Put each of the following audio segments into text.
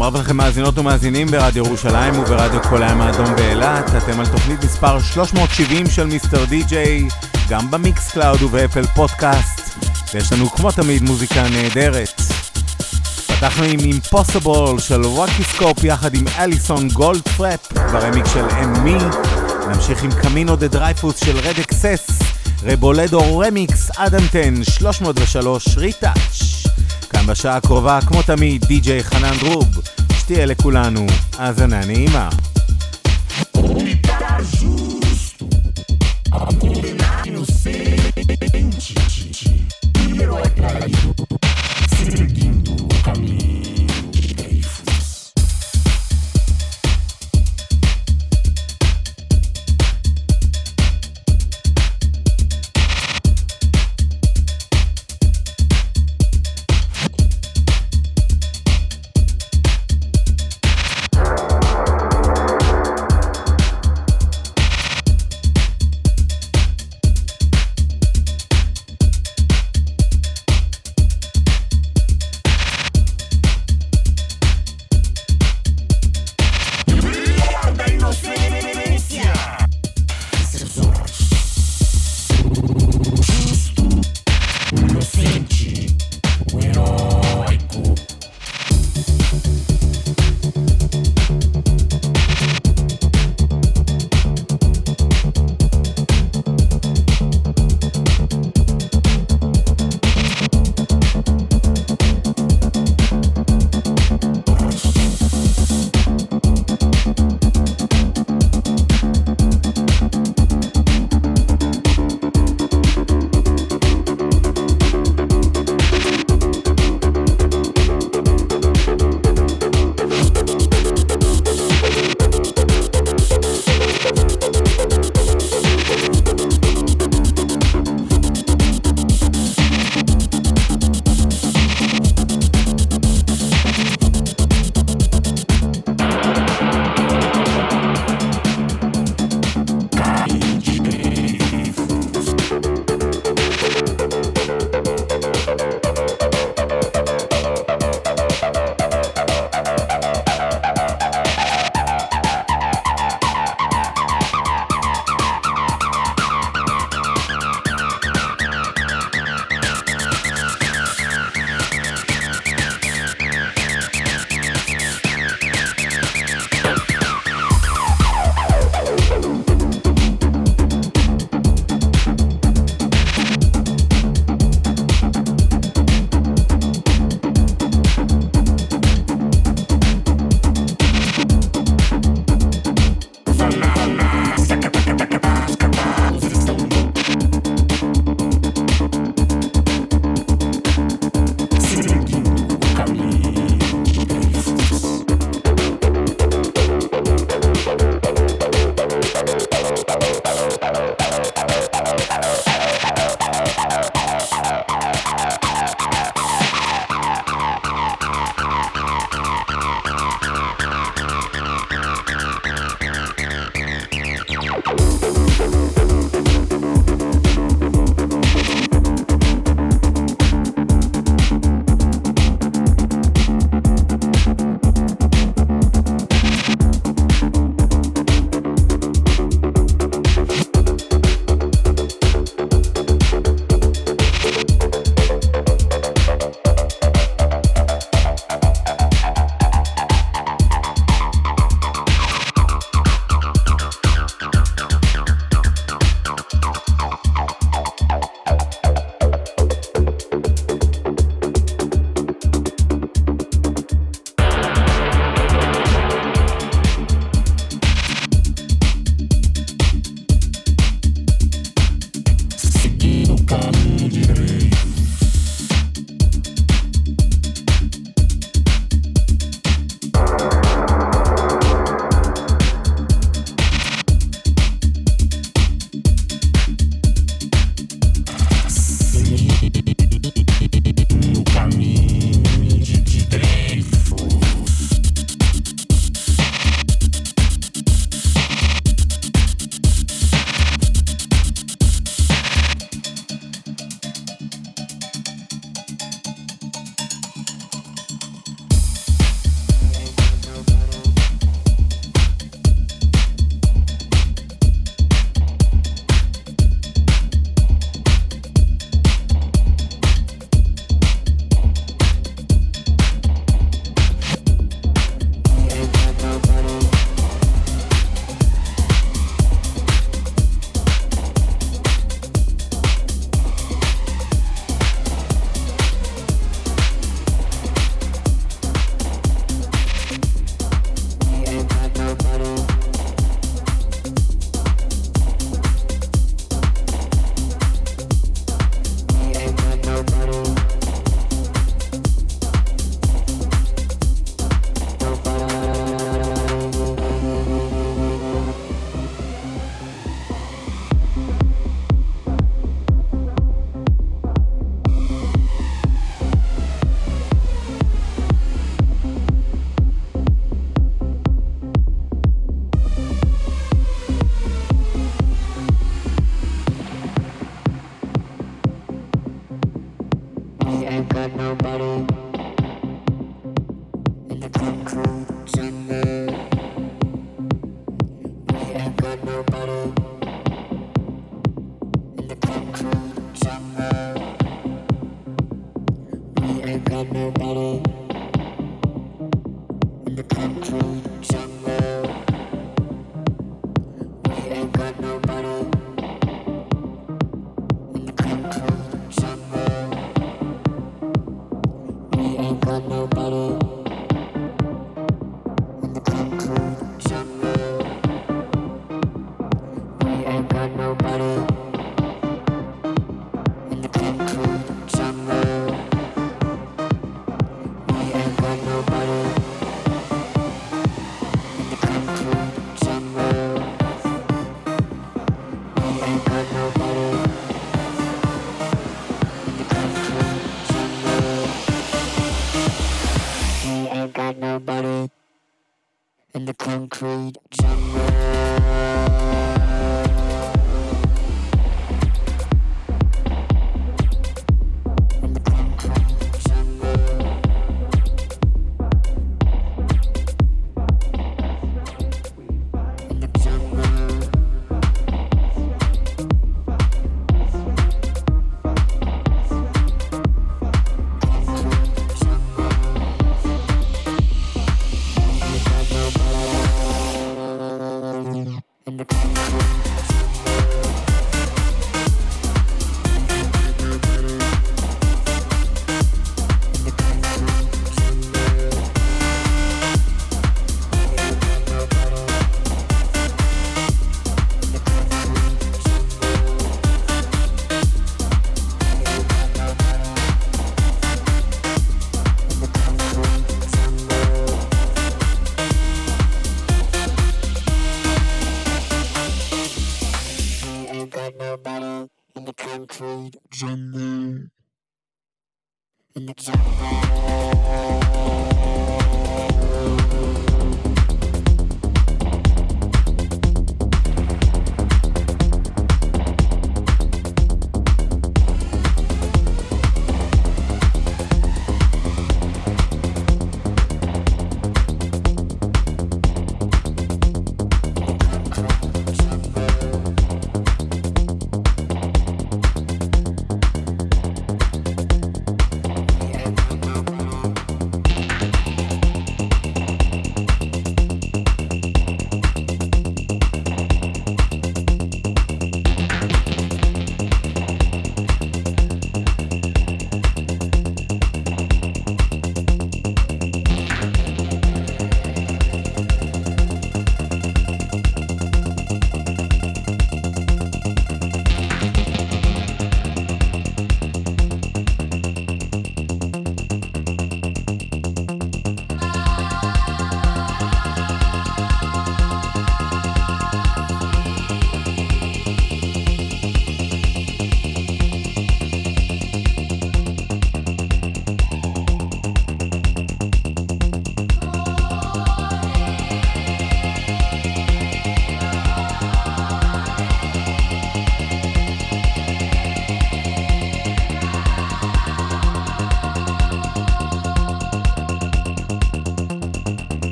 שלום רב לכם מאזינות ומאזינים ברדיו ירושלים וברדיו כל הים האדום באילת. אתם על תוכנית מספר 370 של מיסטר די-ג'יי, גם במיקס קלאוד ובאפל פודקאסט, ויש לנו כמו תמיד מוזיקה נהדרת. פתחנו עם אימפוסיבול של וואקי יחד עם אליסון גולד פרפ ברמיק של אמי. נמשיך עם קמינו דה דרייפוס של רד אקסס, רבולדו רמיקס עד אנטן 303 ריטאץ'. כאן בשעה הקרובה, כמו תמיד, די.ג'יי חנן דרוב. שתהיה לכולנו האזנה נעימה.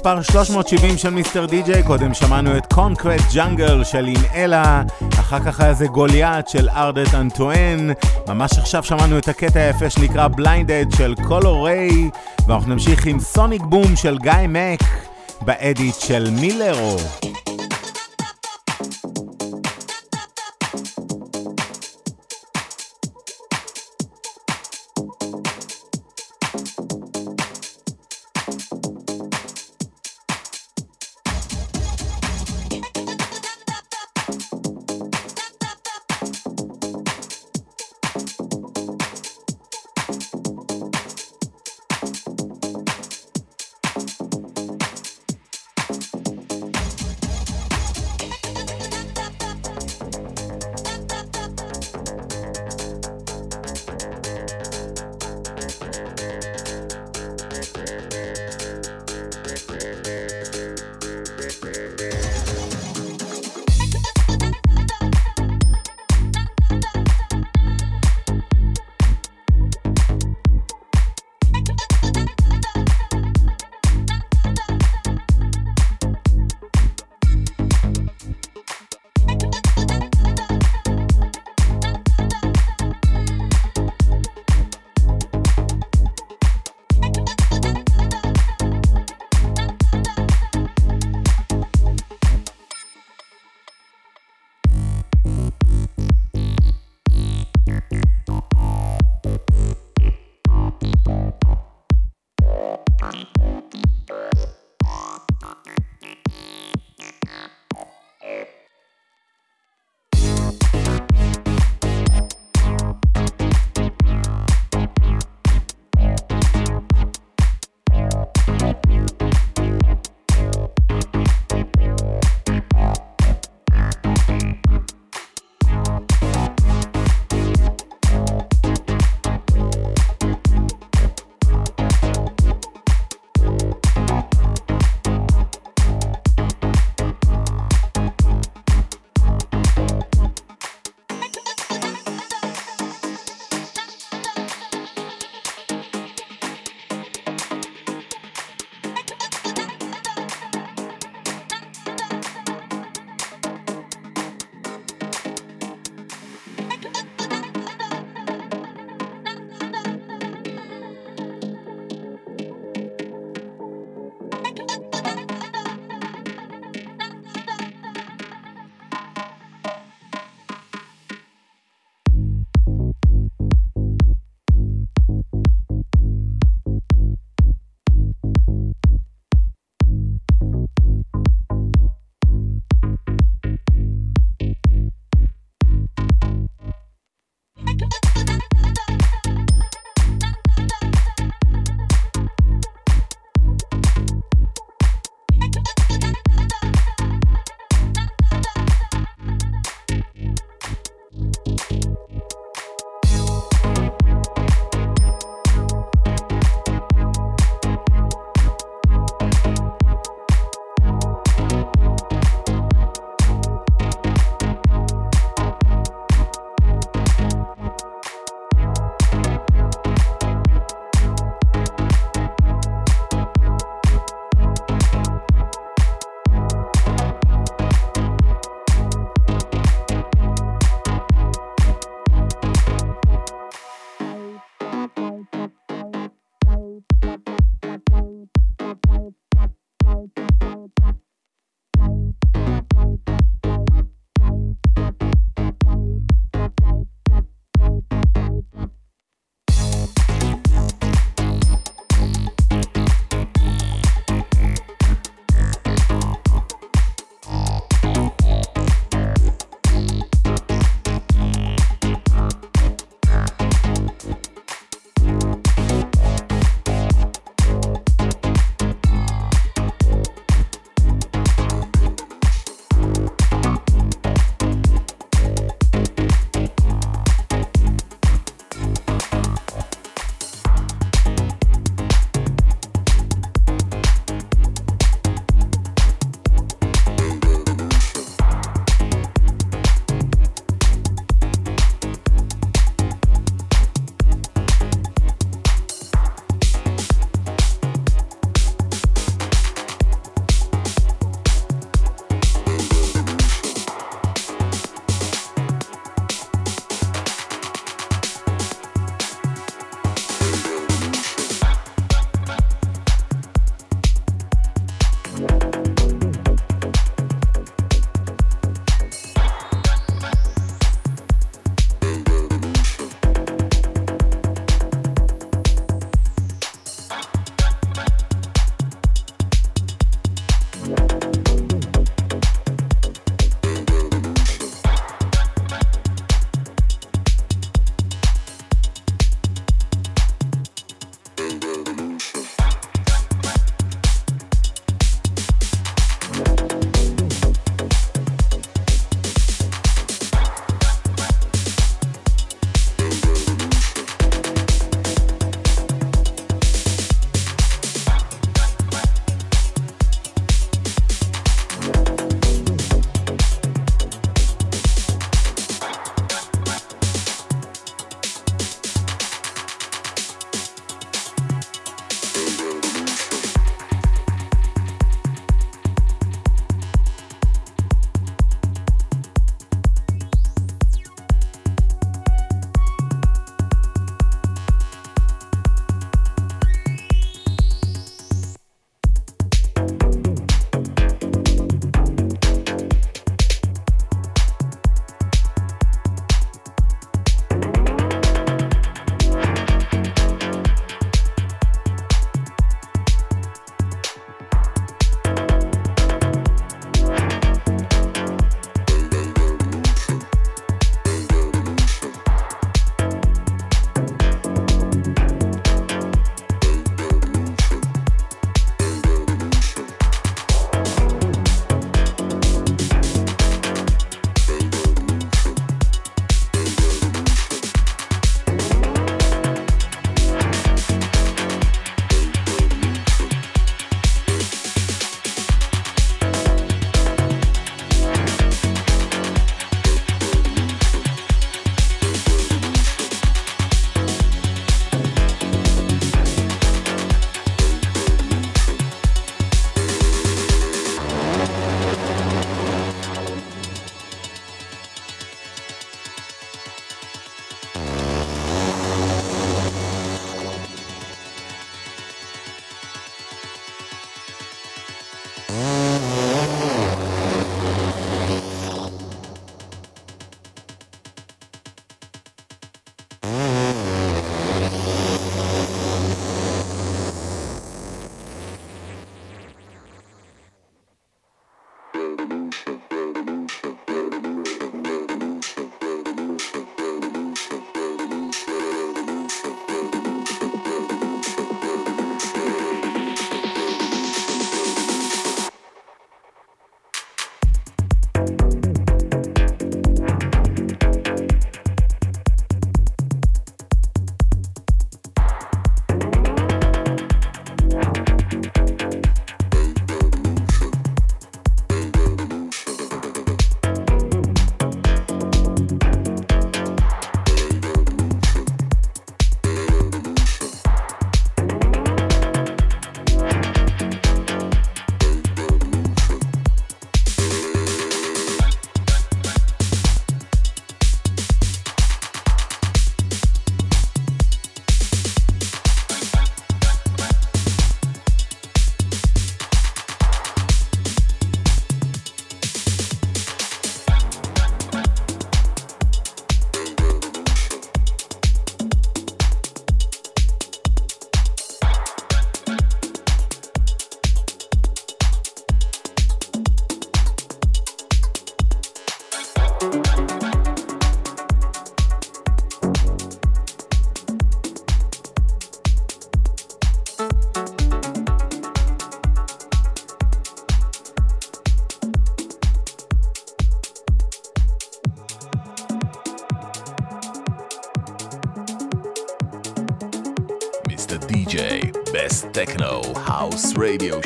מספר 370 של Mr. DJ, קודם שמענו את Concrete Jungle של אינאלה, אחר כך היה זה Goliath של ארדט אנטואן, ממש עכשיו שמענו את הקטע היפה שנקרא Blinded של קולו ריי, ואנחנו נמשיך עם Sonic Boom של גיא מק, ב edit של מילרו.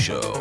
Show.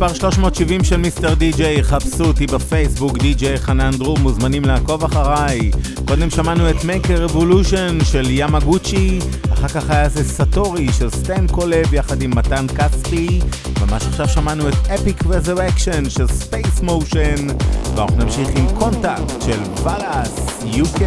מספר 370 של Mr. DJ, חפשו אותי בפייסבוק, די-ג'יי חנן דרור, מוזמנים לעקוב אחריי. קודם שמענו את Make a Revolution של Yamagucci, אחר כך היה זה Story של Stan Kolev יחד עם מתן כספי, ממש עכשיו שמענו את Epic Resurrection של Space Motion, ואנחנו נמשיך עם Contact של ואלאס, UK.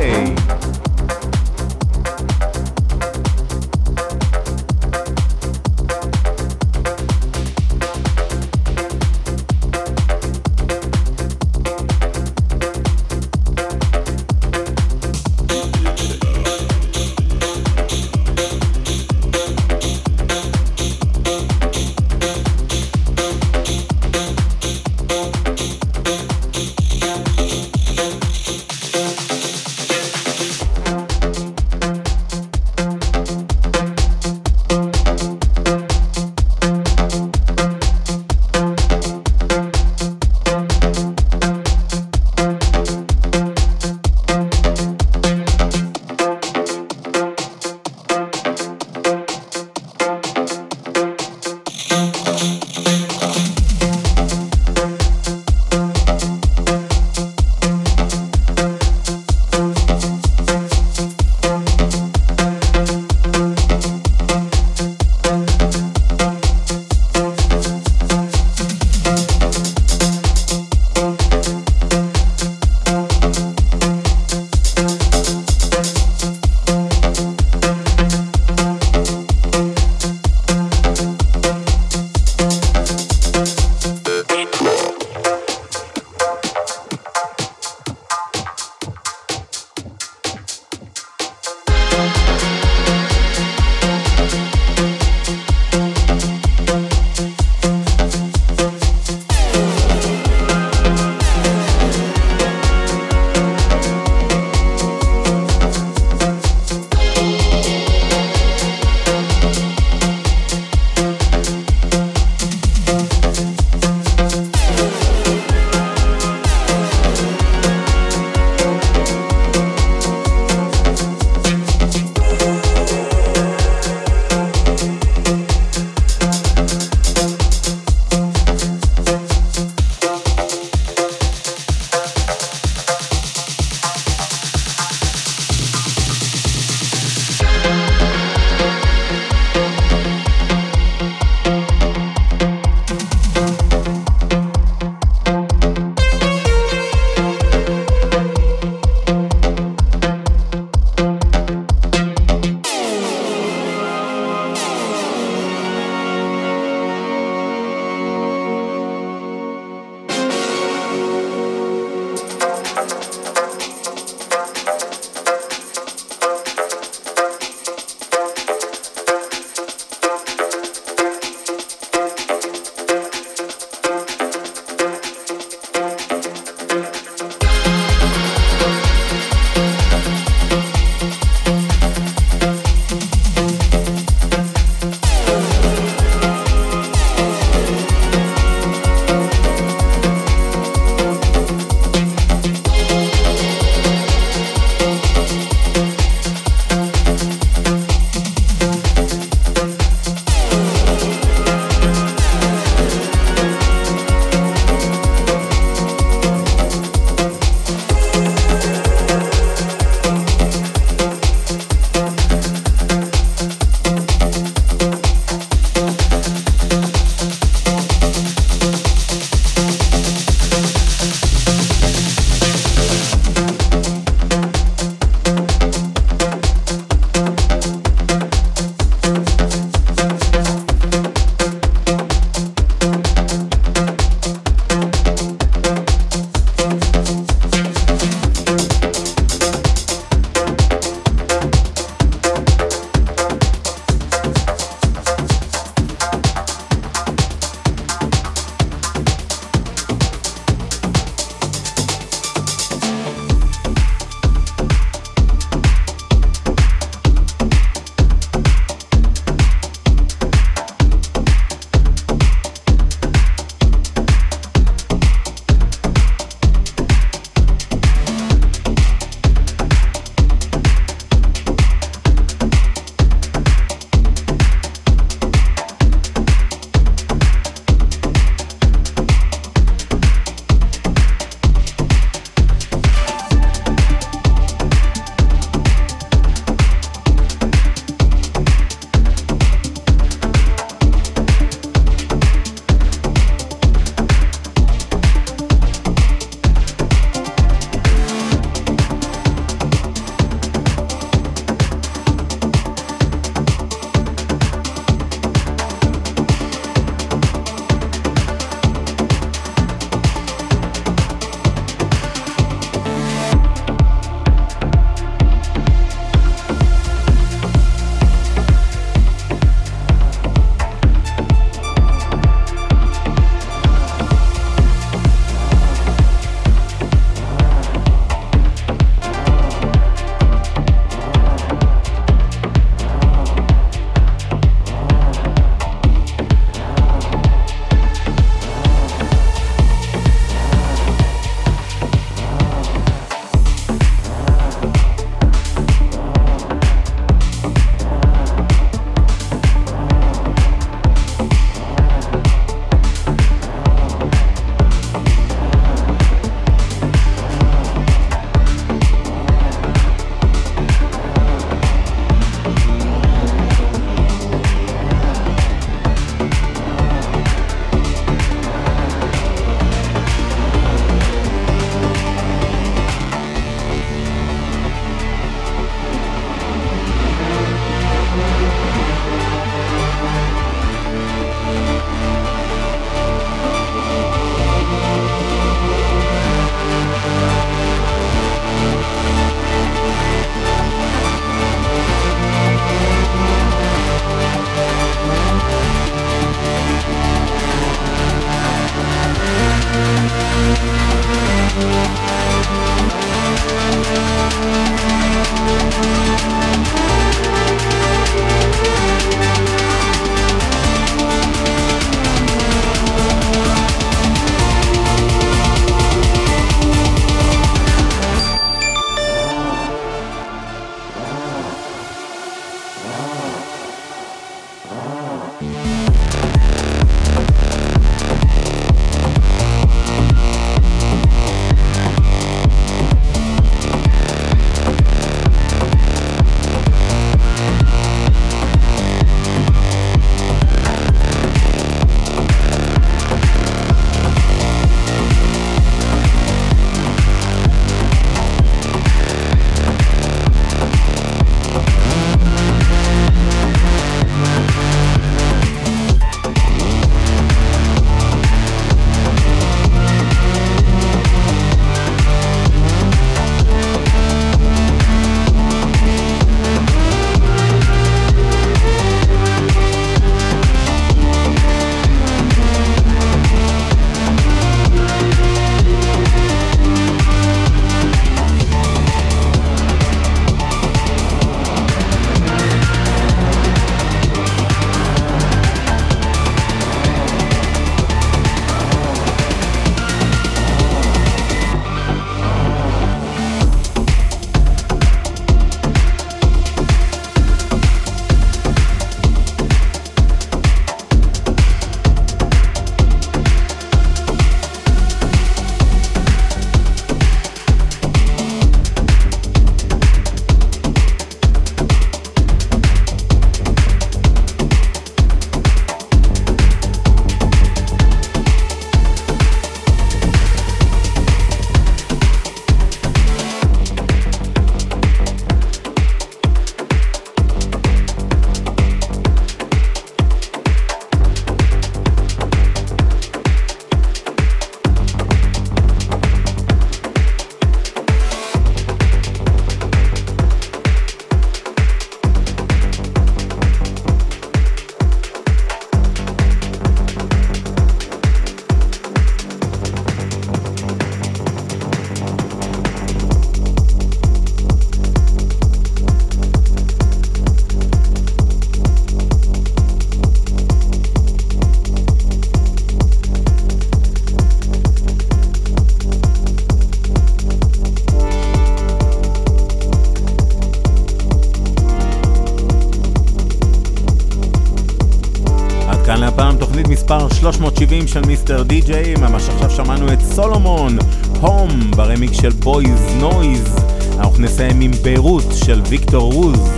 מספר 370 של Mr. DJ, ממש עכשיו שמענו את Solomun, Home, ב remix של Boys Noize. אנחנו נסיים עם ביירות של ויקטור רוז.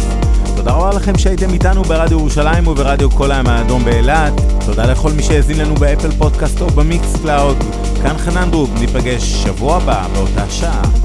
תודה רבה לכם שהייתם איתנו ברדיו ירושלים וברדיו כל הים האדום באילת. תודה לכל מי שהאזין לנו ב Apple Podcasts או ב Mixcloud. כאן חנן דרור, ניפגש שבוע הבא באותה שעה.